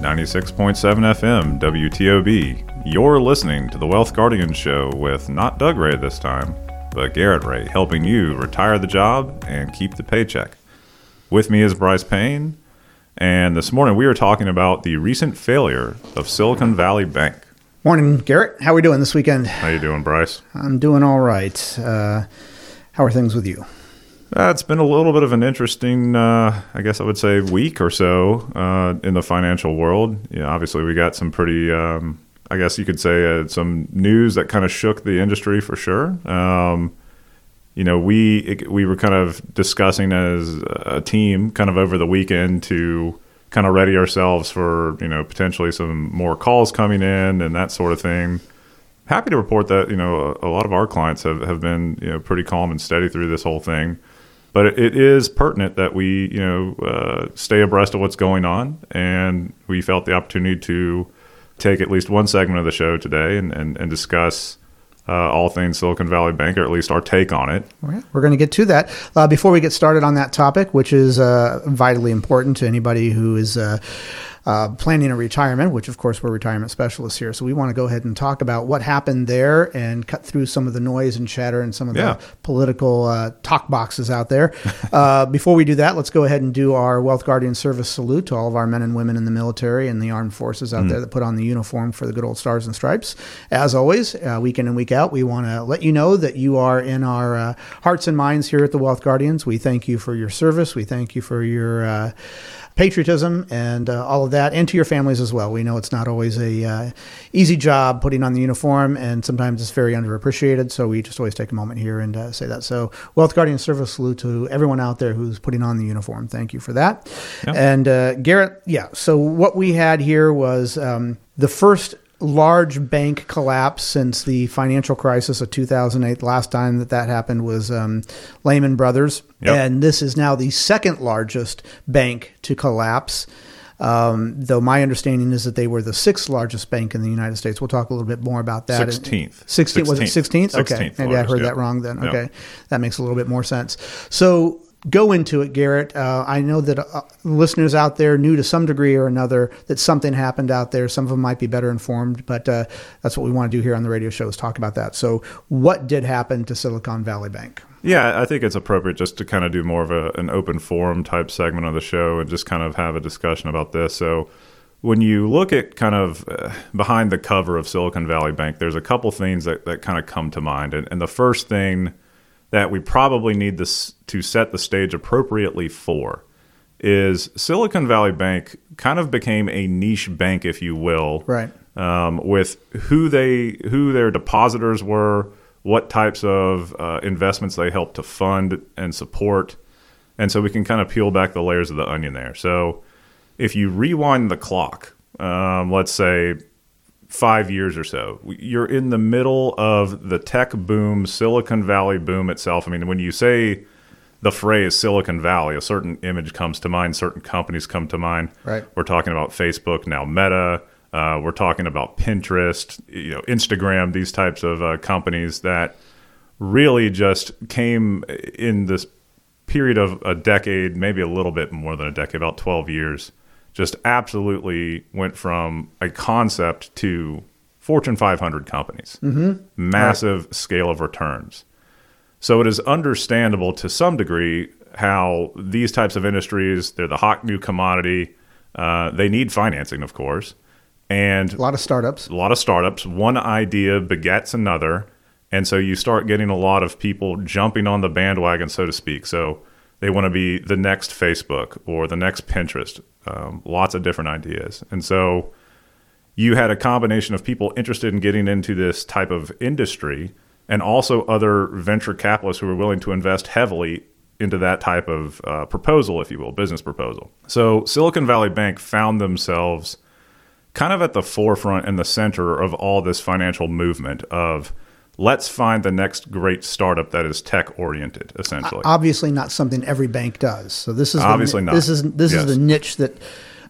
96.7 FM, WTOB. You're listening to the Wealth Guardian Show with not Doug Ray this time, but Garrett Ray, helping you retire the job and keep the paycheck. With me is Brice Payne, and this morning we are talking about the recent failure of Silicon Valley Bank. Morning, Garrett. How are we doing this weekend? How you doing, Brice? I'm doing all right. Uh, how are things with you? Uh, it's been a little bit of an interesting, uh, I guess I would say, week or so uh, in the financial world. Yeah, obviously, we got some pretty, um, I guess you could say, uh, some news that kind of shook the industry for sure. Um, you know, we it, we were kind of discussing as a team, kind of over the weekend, to kind of ready ourselves for you know potentially some more calls coming in and that sort of thing happy to report that you know a, a, lot of our clients have, have been you know pretty calm and steady through this whole thing but it is pertinent that we you know uh, stay abreast of what's going on and we felt the opportunity to take at least one segment of the show today and, and, and discuss uh, all things Silicon Valley Bank, or at least our take on it. We're going to get to that. Uh, before we get started on that topic, which is uh, vitally important to anybody who is uh, planning a retirement, which of course we're retirement specialists here. So we want to go ahead and talk about what happened there and cut through some of the noise and chatter and some of yeah. the political uh, talk boxes out there. uh, before we do that, let's go ahead and do our Wealth Guardian service salute to all of our men and women in the military and the armed forces out mm. there that put on the uniform for the good old stars and stripes. As always, uh, week in and week out, we want to let you know that you are in our uh, hearts and minds here at the Wealth Guardians. We thank you for your service. We thank you for your uh, patriotism and uh, all of that, and to your families as well. We know it's not always a uh, easy job putting on the uniform, and sometimes it's very underappreciated. So we just always take a moment here and uh, say that. So Wealth Guardian Service salute to everyone out there who's putting on the uniform. Thank you for that. And uh, Garrett, yeah. So what we had here was um, the first large bank collapse since the financial crisis of 2008. Last time that that happened was um, Lehman Brothers, yep. and this is now the second largest bank to collapse. Um, though my understanding is that they were the sixth largest bank in the United States. We'll talk a little bit more about that. Sixteenth. Sixteenth was it sixteenth? Okay, maybe I heard that wrong then. Okay, that makes a little bit more sense. So go into it, Garrett. Uh, I know that uh, listeners out there knew to some degree or another that something happened out there. Some of them might be better informed, but uh, that's what we want to do here on the radio show is talk about that. So, what did happen to Silicon Valley Bank? Yeah, I think it's appropriate just to kind of do more of a, an open forum type segment of the show and just kind of have a discussion about this. So, when you look at kind of uh, behind the cover of Silicon Valley Bank, there's a couple things that, that kind of come to mind. And, and the first thing that we probably need this to set the stage appropriately for is Silicon Valley Bank kind of became a niche bank, if you will, right? Um, with who they who their depositors were, what types of uh, investments they helped to fund and support, and so we can kind of peel back the layers of the onion there. So, if you rewind the clock, um, let's say five years or so. You're in the middle of the tech boom, Silicon Valley boom itself. I mean, when you say the phrase Silicon Valley, a certain image comes to mind, certain companies come to mind. Right. We're talking about Facebook, now Meta. Uh, we're talking about Pinterest, you know, Instagram, these types of uh, companies that really just came in this period of a decade, maybe a little bit more than a decade, about 12 years, just absolutely went from a concept to Fortune 500 companies, mm-hmm. massive right. scale of returns. So it is understandable to some degree how these types of industries, they're the hot new commodity. Uh, they need financing, of course. And a lot of startups. A lot of startups. One idea begets another. And so you start getting a lot of people jumping on the bandwagon, so to speak. So they want to be the next Facebook or the next Pinterest. Um, lots of different ideas. And so you had a combination of people interested in getting into this type of industry and also other venture capitalists who were willing to invest heavily into that type of uh, proposal, if you will, business proposal. So Silicon Valley Bank found themselves kind of at the forefront and the center of all this financial movement of let's find the next great startup that is tech oriented essentially obviously not something every bank does. So this is obviously the, not. this is this yes. is the niche that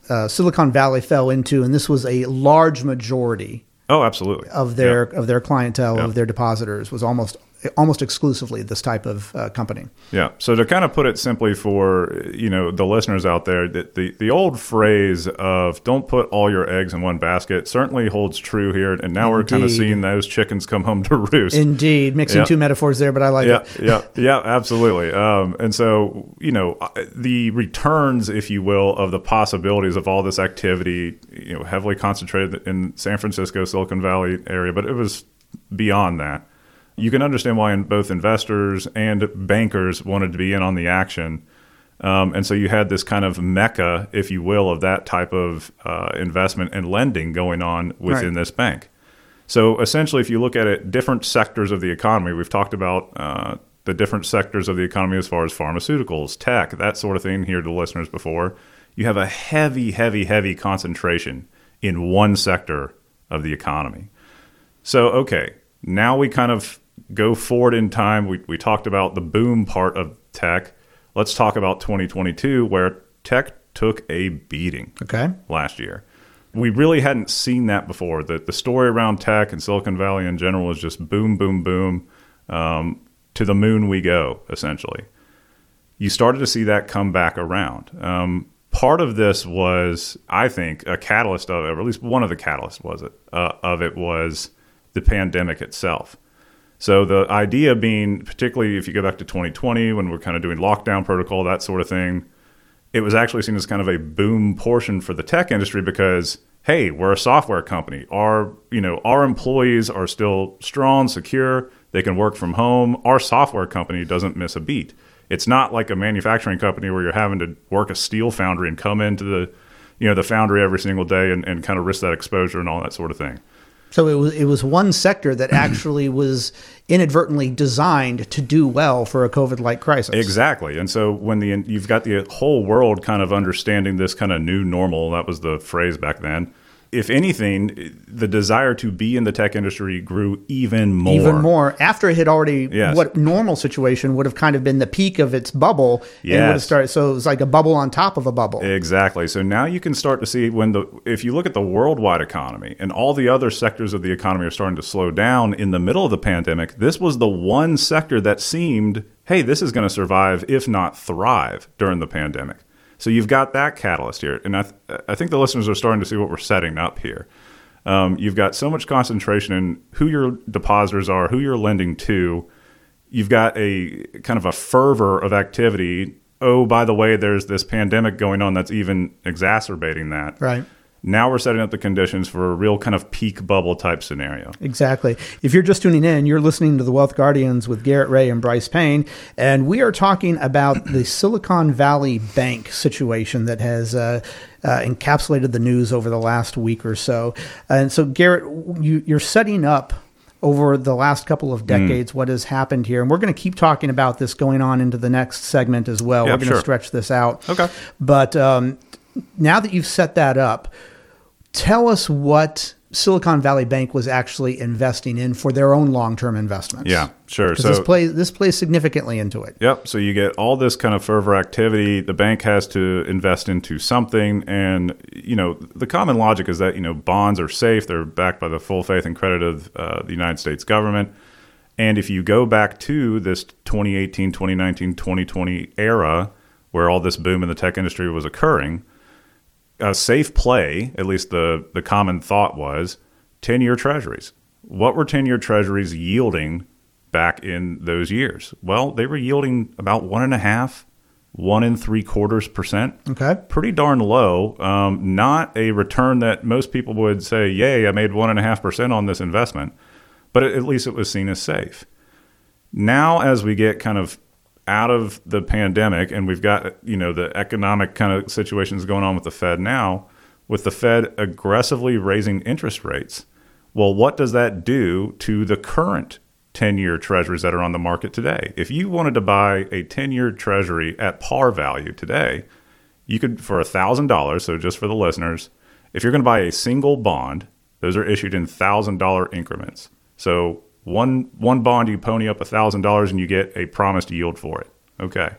uh, silicon valley fell into and this was a large majority oh absolutely. of their of their clientele of their depositors was almost almost exclusively this type of uh, company. Yeah. So to kind of put it simply for you know the listeners out there, the, the the old phrase of "don't put all your eggs in one basket" certainly holds true here. And now we're kind of seeing those chickens come home to roost. Indeed, mixing Yeah. two metaphors there, but I like yeah, it. yeah, yeah, absolutely. Um, and so, you know, uh, the returns, if you will, of the possibilities of all this activity, you know, heavily concentrated in San Francisco, Silicon Valley area, but it was beyond that. You can understand why both investors and bankers wanted to be in on the action. Um, and so you had this kind of mecca, if you will, of that type of uh, investment and lending going on within Right. this bank. So essentially, if you look at it, different sectors of the economy, we've talked about uh, the different sectors of the economy as far as pharmaceuticals, tech, that sort of thing here to listeners before. You have a heavy, heavy, heavy concentration in one sector of the economy. So, okay, now we kind of go forward in time. We, we talked about the boom part of tech. Let's talk about 2022, where tech took a beating Okay. last year. We really hadn't seen that before. The, the story around tech and Silicon Valley in general is just boom, boom, boom. Um, to the moon we go, essentially. You started to see that come back around. Um, part of this was, I think, a catalyst of it, or at least one of the catalysts was it uh, of it was the pandemic itself. So the idea being, particularly if you go back to 2020 when we're kind of doing lockdown protocol, that sort of thing, it was actually seen as kind of a boom portion for the tech industry because hey, we're a software company. Our you know our employees are still strong, secure. They can work from home. Our software company doesn't miss a beat. It's not like a manufacturing company where you're having to work a steel foundry and come into the you know the foundry every single day and, and kind of risk that exposure and all that sort of thing. So it was it was one sector that actually was inadvertently designed to do well for a COVID-like crisis. Exactly. And so when the you've got the whole world kind of understanding this kind of new normal, that was the phrase back then. If anything, the desire to be in the tech industry grew even more. Even more after it had already Yes. what normal situation would have kind of been the peak of its bubble and would have started so it was like a bubble on top of a bubble. Exactly. So now you can start to see when the if you look at the worldwide economy and all the other sectors of the economy are starting to slow down in the middle of the pandemic, this was the one sector that seemed, hey, this is going to survive if not thrive during the pandemic. So you've got that catalyst here, and I th- I think the listeners are starting to see what we're setting up here. Um, you've got so much concentration in who your depositors are, who you're lending to. You've got a kind of a fervor of activity. Oh, by the way, there's this pandemic going on that's even exacerbating that. Right. Now we're setting up the conditions for a real kind of peak bubble type scenario. Exactly. If you're just tuning in, you're listening to the Wealth Guardians with Garrett Ray and Brice Payne, and we are talking about the Silicon Valley Bank situation that has uh, uh, encapsulated the news over the last week or so. And so, Garrett, you, you're setting up over the last couple of decades what has happened here, and we're going to keep talking about this going on into the next segment as well. Yeah, we're going to sure. stretch this out. Okay. But um, now that you've set that up, tell us what Silicon Valley Bank was actually investing in for their own long-term investments. Yeah, sure. So this plays this plays significantly into it. Yep. So you get all this kind of fervor activity. The bank has to invest into something, and you know the common logic is that you know bonds are safe. They're backed by the full faith and credit of uh, the United States government. And if you go back to this 2018, 2019, 2020 era where all this boom in the tech industry was occurring, a safe play, at least the the common thought was 10-year treasuries. What were 10-year treasuries yielding back in those years? Well, they were yielding about one and a half, one and three quarters percent. Okay. Pretty darn low. Um, not a return that most people would say, "Yay, I made one and a half percent on this investment," but at least it was seen as safe. Now, as we get kind of out of the pandemic and we've got you know the economic kind of situations going on with the Fed now, with the Fed aggressively raising interest rates, well, what does that do to the current 10 year treasuries that are on the market today? If you wanted to buy a 10 year treasury at par value today, you could, for $1,000, so just for the listeners, if you're going to buy a single bond, those are issued in $1,000 increments. So one, one bond, you pony up $1,000 and you get a promised yield for it. Okay.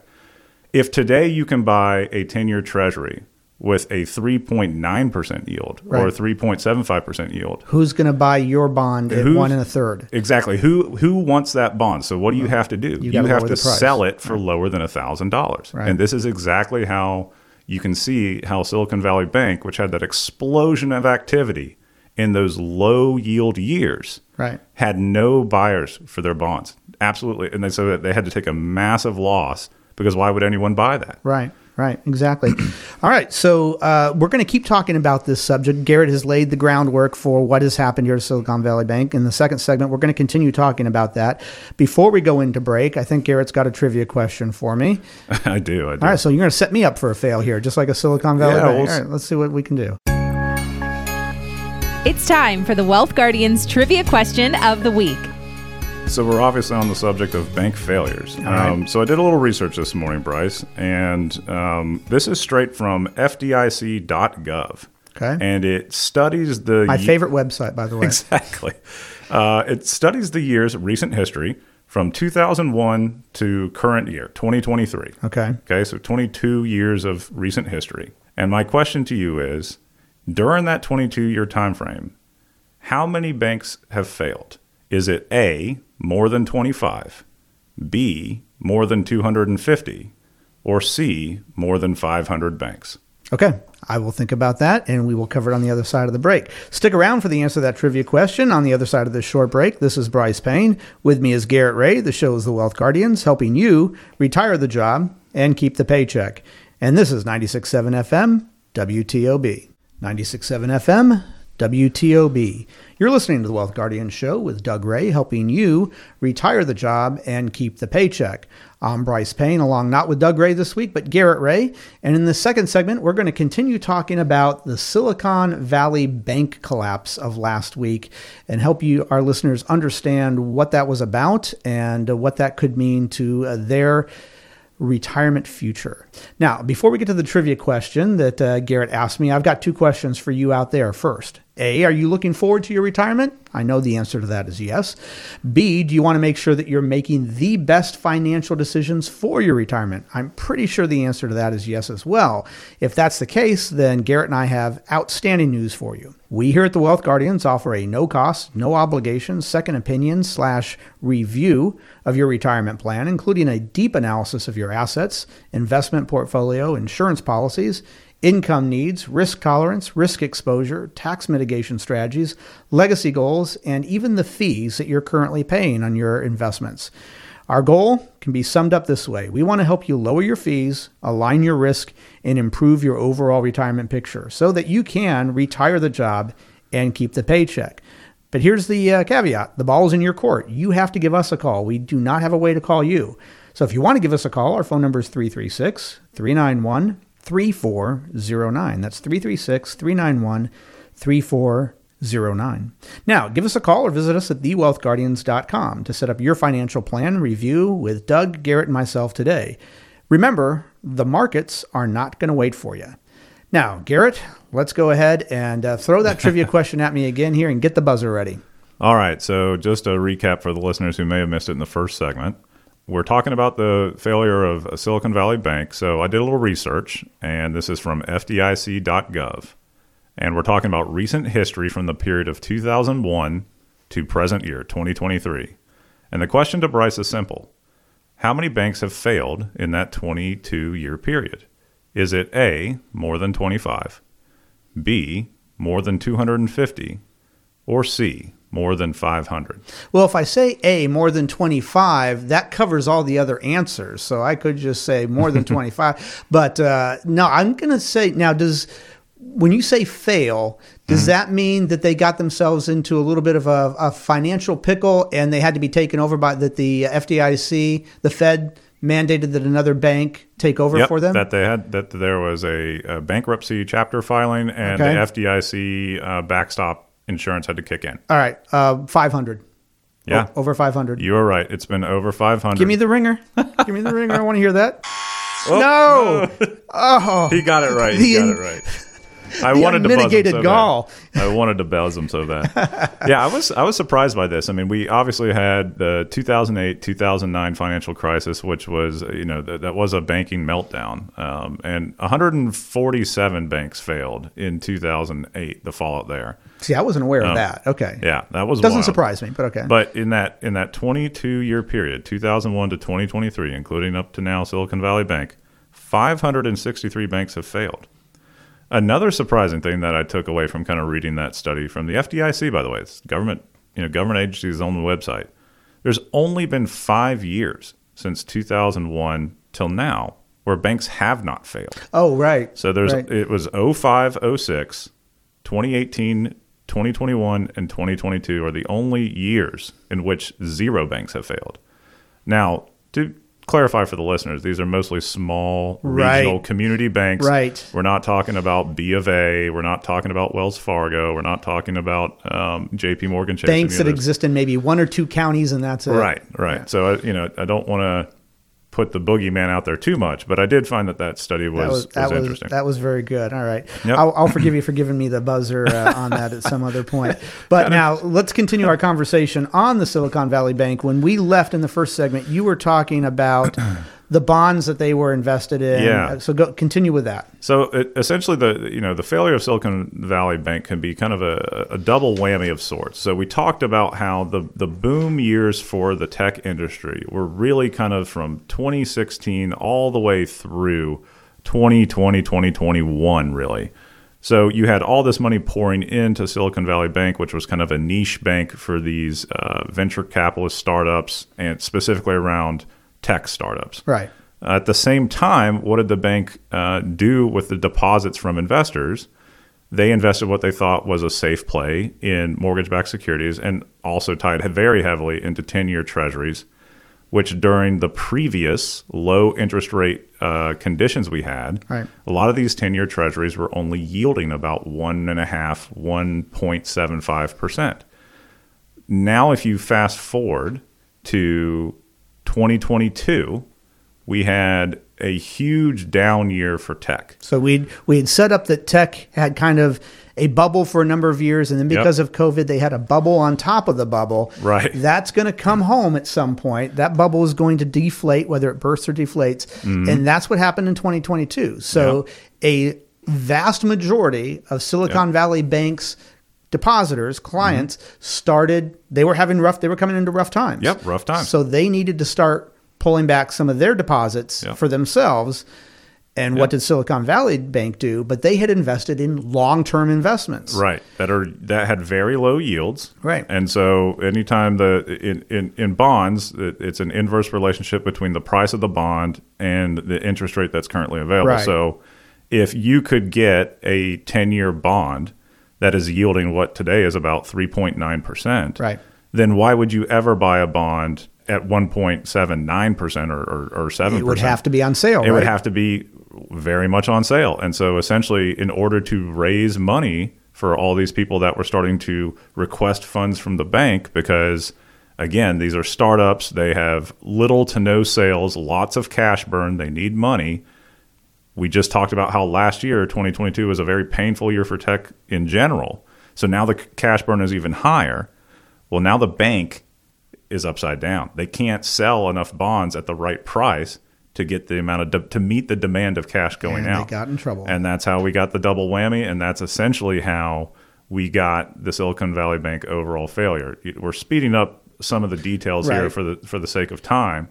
If today you can buy a 10 year treasury with a 3.9% yield or a 3.75% yield. Who's going to buy your bond at Who's- one and a third? Exactly. Who who wants that bond? So what do you have to do? You, gotta have to sell it for lower than thousand dollars. Right. And this is exactly how you can see how Silicon Valley Bank, which had that explosion of activity in those low yield years, Right. had no buyers for their bonds. Absolutely. And they so that they had to take a massive loss because why would anyone buy that? Right, right, exactly. All right, so uh, we're going to keep talking about this subject. Garrett has laid the groundwork for what has happened here at Silicon Valley Bank. In the second segment, we're going to continue talking about that. Before we go into break, I think Garrett's got a trivia question for me. I do. I do. All right, so you're going to set me up for a fail here, just like a Silicon Valley Yeah, Bank. we'll All right, let's see what we can do. It's time for the Wealth Guardians trivia question of the week. So we're obviously on the subject of bank failures. right. Um, so I did a little research this morning, Brice, and um, this is straight from FDIC.gov. Okay. And it studies the My ye- favorite website, by the way. exactly. Uh, it studies the year's recent history from 2001 to current year, 2023. Okay. Okay, so 22 years of recent history. And my question to you is during that 22 year time frame, how many banks have failed? Is it A, more than 25, B, more than 250, or C, more than 500 banks? Okay, I will think about that and we will cover it on the other side of the break. Stick around for the answer to that trivia question on the other side of this short break. This is Brice Payne. With me is Garrett Ray. The show is The Wealth Guardians, helping you retire the job and keep the paycheck. And this is 96.7 FM, WTOB. 96.7 FM, WTOB. You're listening to the Wealth Guardian show with Doug Ray, helping you retire the job and keep the paycheck. I'm Brice Payne, along not with Doug Ray this week, but Garrett Ray. And in the second segment, we're going to continue talking about the Silicon Valley bank collapse of last week and help you, our listeners, understand what that was about and what that could mean to uh, their retirement future. Now, before we get to the trivia question that uh, Garrett asked me, I've got two questions for you out there. First, A, are you looking forward to your retirement? I know the answer to that is yes. B, do you want to make sure that you're making the best financial decisions for your retirement? I'm pretty sure the answer to that is yes as well. If that's the case, then Garrett and I have outstanding news for you. We here at the Wealth Guardians offer a no cost, no obligation second opinion slash review of your retirement plan, including a deep analysis of your assets, investment portfolio, insurance policies, income needs, risk tolerance, risk exposure, tax mitigation strategies, legacy goals, and even the fees that you're currently paying on your investments. Our goal can be summed up this way we want to help you lower your fees, align your risk, and improve your overall retirement picture so that you can retire the job and keep the paycheck. But here's the uh, caveat the ball's in your court. You have to give us a call. We do not have a way to call you. So if you want to give us a call, our phone number is 336 391 3409. That's 336 391 3409. Now, give us a call or visit us at thewealthguardians.com to set up your financial plan review with Doug, Garrett, and myself today. Remember, the markets are not going to wait for you. Now, Garrett, let's go ahead and uh, throw that trivia question at me again here and get the buzzer ready. All right. So, just a recap for the listeners who may have missed it in the first segment. We're talking about the failure of a Silicon Valley Bank. So, I did a little research, and this is from FDIC.gov. And we're talking about recent history from the period of 2001 to present year, 2023. And the question to Brice is simple How many banks have failed in that 22 year period? Is it A, more than 25, B, more than 250, or C, more than 500? Well, if I say A, more than 25, that covers all the other answers. So I could just say more than 25. But uh, no, I'm going to say now, does when you say fail, does that mean that they got themselves into a little bit of a, a financial pickle and they had to be taken over by that the FDIC, the Fed mandated that another bank take over Yep, for them? that they had that there was a, a bankruptcy chapter filing and Okay. the FDIC uh, backstop insurance had to kick in. all right, uh, 500. Yeah, O- over 500. you are right. It's been over 500. Give me the ringer. Give me the ringer. I want to hear that. Oh, no. Oh. He got it right. He got it right. I wanted to him so gall. Bad. I wanted to buzz him so bad. yeah, I was I was surprised by this. I mean, we obviously had the 2008 2009 financial crisis, which was you know that, that was a banking meltdown, um, and 147 banks failed in 2008. The fallout there. See, I wasn't aware of that. Okay. Yeah, that was Doesn't wild. surprise me, but okay. But in that in that 22 year period, 2001 to 2023, including up to now Silicon Valley Bank, 563 banks have failed. Another surprising thing that I took away from kind of reading that study from the FDIC, by the way, it's government, you know, government agencies on the website. There's only been five years since 2001 till now where banks have not failed. oh, right. So there's Right. it was 05, 06, 2018, 2021, and 2022 are the only years in which zero banks have failed. Now, to clarify for the listeners, these are mostly small Right. regional community banks. Right. We're not talking about B of A. We're not talking about Wells Fargo. We're not talking about um, J.P. Morgan Chase. banks that exist in maybe one or two counties, and that's it. Right, right. So I, you know, I don't want to put the boogeyman out there too much, but I did find that that study was That was, was, that was interesting. that was very good. All right, Yep. I'll, I'll forgive you for giving me the buzzer uh, on that at some other point. But now let's continue our conversation on the Silicon Valley Bank. When we left in the first segment, you were talking about the bonds that they were invested in. Yeah. Uh, So go continue with that. So it, essentially, the you know the failure of Silicon Valley Bank can be kind of a, a double whammy of sorts. So we talked about how the the boom years for the tech industry were really kind of from 2016 all the way through 2020, 2021, really. So you had all this money pouring into Silicon Valley Bank, which was kind of a niche bank for these uh, venture capitalist startups, and specifically around tech startups. Right. At the same time, what did the bank uh, do with the deposits from investors? They invested what they thought was a safe play in mortgage backed securities and also tied very heavily into 10 year treasuries, which during the previous low interest rate uh, conditions we had, Right. a lot of these 10 year treasuries were only yielding about 1.5, 1.75%. Now, if you fast forward to 2022, we had a huge down year for tech. So we we had set up that tech had kind of a bubble for a number of years, and then Yep. because of COVID, they had a bubble on top of the bubble. Right. That's going to come home at some point. That bubble is going to deflate, whether it bursts or deflates, Mm-hmm. and that's what happened in 2022. So a vast majority of Silicon Valley Bank's depositors, clients, started. They were having rough. They were coming into rough times. Mm-hmm. Yep, rough times. So they needed to start pulling back some of their deposits Yep. for themselves. And what did Silicon Valley Bank do? But they had invested in long-term investments. Right. That are that had very low yields. Right. And so anytime the in, in, in bonds, it, it's an inverse relationship between the price of the bond and the interest rate that's currently available. Right. So if you could get a 10-year bond that is yielding what today is about 3.9%, Right. then why would you ever buy a bond at 1.79% or, or, or 7%? It would have to be on sale. it would have to be very much on sale. And so essentially, in order to raise money for all these people that were starting to request funds from the bank, because again, these are startups, they have little to no sales, lots of cash burn, they need money. We just talked about how last year, 2022, was a very painful year for tech in general. So now the cash burn is even higher. Well, now the bank is upside down. They can't sell enough bonds at the right price to get the amount of de- to meet the demand of cash going And out. they got in trouble. And that's how we got the double whammy, and that's essentially how we got the Silicon Valley Bank overall failure. We're speeding up some of the details here for the for the sake of time,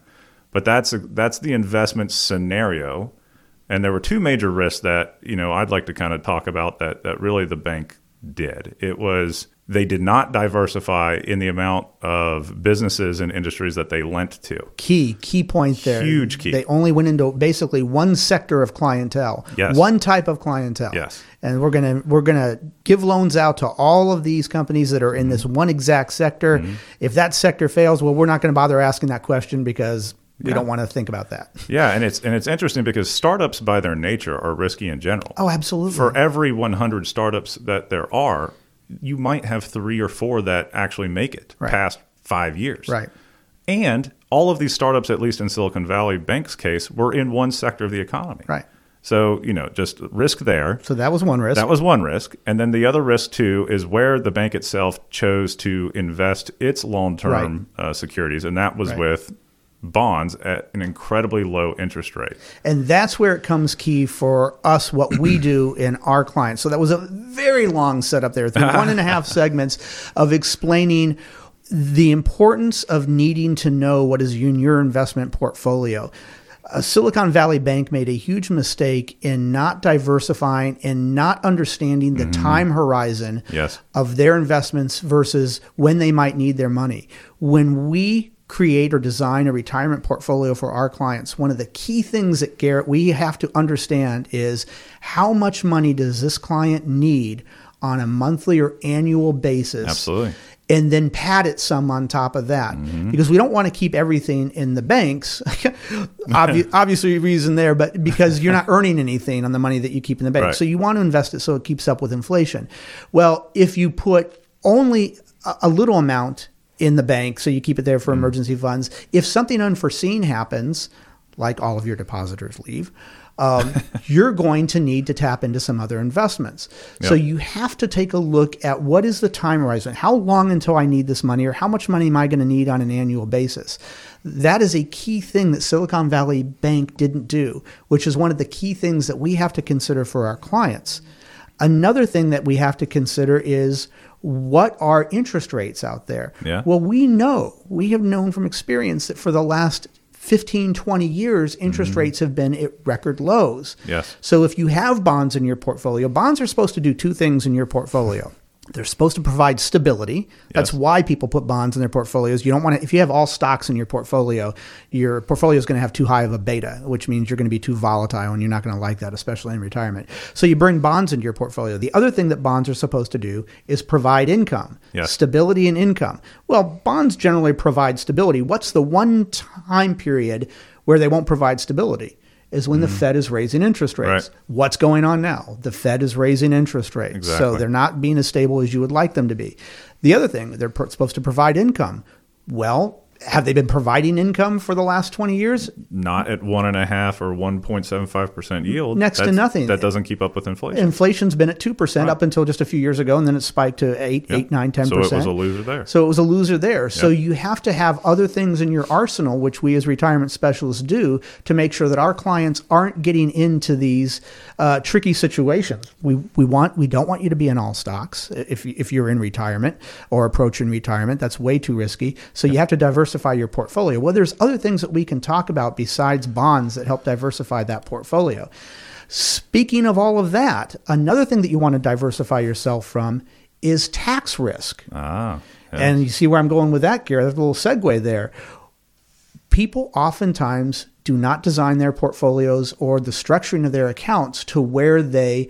but that's that's the investment scenario. And there were two major risks that you know I'd like to kind of talk about that that really the bank did. It was they did not diversify in the amount of businesses and industries that they lent to. key key point there. Huge key. They only went into basically one sector of clientele. Yes. One type of clientele. Yes. And we're gonna we're gonna give loans out to all of these companies that are in this one exact sector. Mm-hmm. If that sector fails, well, we're not going to bother asking that question because we Yeah. don't want to think about that. Yeah, and it's and it's interesting because startups by their nature are risky in general. Oh, absolutely. For every 100 startups that there are, you might have 3 or 4 that actually make it Right. past 5 years. Right. And all of these startups at least in Silicon Valley Bank's case were in one sector of the economy. Right. So, you know, just risk there. So that was one risk. That was one risk. And then the other risk, too, is where the bank itself chose to invest its long term uh, securities. And that was Right. with bonds at an incredibly low interest rate. And that's where it comes key for us, what we do in our clients. So that was a very long setup there, through one and a half segments of explaining the importance of needing to know what is in your investment portfolio. Uh, Silicon Valley Bank made a huge mistake in not diversifying and not understanding the time horizon Yes. of their investments versus when they might need their money. When we create or design a retirement portfolio for our clients, one of the key things that Garrett we have to understand is how much money does this client need on a monthly or annual basis? Absolutely. And then pad it some on top of that mm-hmm. because we don't want to keep everything in the banks. Obvi- obviously, reason there, but because you're not earning anything on the money that you keep in the bank. Right. So you want to invest it so it keeps up with inflation. Well, if you put only a little amount in the bank, so you keep it there for emergency funds, if something unforeseen happens, like all of your depositors leave, um, you're going to need to tap into some other investments. So you have to take a look at what is the time horizon? How long until I need this money, or how much money am I going to need on an annual basis? That is a key thing that Silicon Valley Bank didn't do, which is one of the key things that we have to consider for our clients. Another thing that we have to consider is what are interest rates out there? Yeah. Well, we know, we have known from experience that for the last 15, 20 years, interest mm-hmm. rates have been at record lows. Yes. So if you have bonds in your portfolio, bonds are supposed to do two things in your portfolio. They're supposed to provide stability. That's Yes. why people put bonds in their portfolios. You don't want to, if you have all stocks in your portfolio, your portfolio is going to have too high of a beta, which means you're going to be too volatile and you're not going to like that, especially in retirement. So you bring bonds into your portfolio. The other thing that bonds are supposed to do is provide income, Yes. stability and income. Well, bonds generally provide stability. What's the one time period where they won't provide stability? Is when the Fed is raising interest rates. Mm. Right. What's going on now? The Fed is raising interest rates. So they're not being as stable as you would like them to be. The other thing, they're pr- supposed to provide income. Well, have they been providing income for the last 20 years? Not at one and a half or one point seven five percent yield. Next to nothing. That doesn't keep up with inflation. Inflation's been at 2% Right. up until just a few years ago, and then it spiked to 8, Yep. 8 9, 10%. So it was a loser there. So it was a loser there. So you have to have other things in your arsenal, which we as retirement specialists do, to make sure that our clients aren't getting into these uh, tricky situations. We we want we don't want you to be in all stocks if if you're in retirement or approaching retirement. That's way too risky. So you have to diversify your portfolio. Well, there's other things that we can talk about besides bonds that help diversify that portfolio. Speaking of all of that, another thing that you want to diversify yourself from is tax risk. ah. yes. And you see where I'm going with that, Gary. There's a little segue there. People oftentimes do not design their portfolios or the structuring of their accounts to where they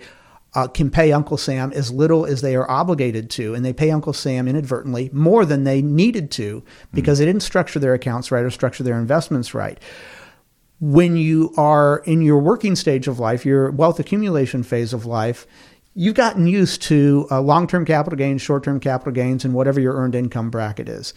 uh, can pay Uncle Sam as little as they are obligated to, and they pay Uncle Sam inadvertently more than they needed to because they didn't structure their accounts right or structure their investments right. When you are in your working stage of life, your wealth accumulation phase of life, you've gotten used to uh, long term capital gains, short term capital gains, and whatever your earned income bracket is.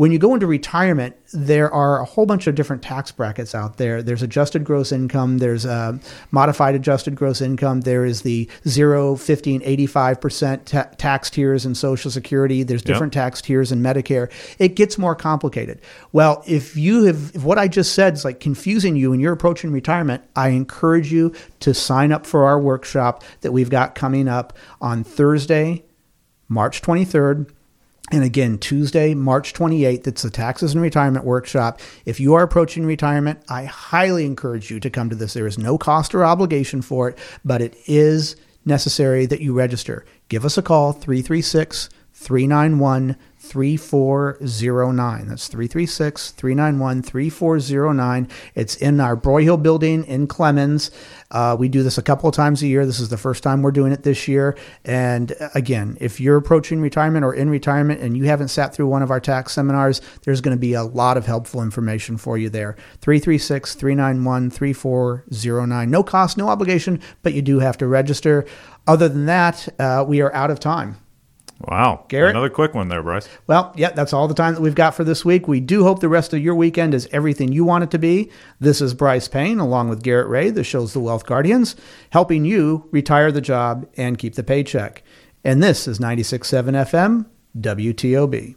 When you go into retirement, there are a whole bunch of different tax brackets out there. There's adjusted gross income, there's uh, modified adjusted gross income, there is the 0, 15, 85% ta- tax tiers in Social Security, there's different tax tiers in Medicare. It gets more complicated. Well, if you have, if what I just said is like confusing you and you're approaching retirement, I encourage you to sign up for our workshop that we've got coming up on Thursday, March 23rd. And again, Tuesday, March 28th, it's the Taxes and Retirement Workshop. If you are approaching retirement, I highly encourage you to come to this. There is no cost or obligation for it, but it is necessary that you register. Give us a call, 336 391 3409. That's 336 391 3409. It's in our Broyhill building in Clemmons. Uh, we do this a couple of times a year. This is the first time we're doing it this year. And uh, again, if you're approaching retirement or in retirement and you haven't sat through one of our tax seminars, there's going to be a lot of helpful information for you there. 336 391 3409. No cost, no obligation, but you do have to register. Other than that, uh, we are out of time. Wow. Garrett? Another quick one there, Brice. Well, yeah, that's all the time that we've got for this week. We do hope the rest of your weekend is everything you want it to be. This is Brice Payne, along with Garrett Ray, the show's The Wealth Guardians, helping you retire the job and keep the paycheck. And this is 96.7 FM, WTOB.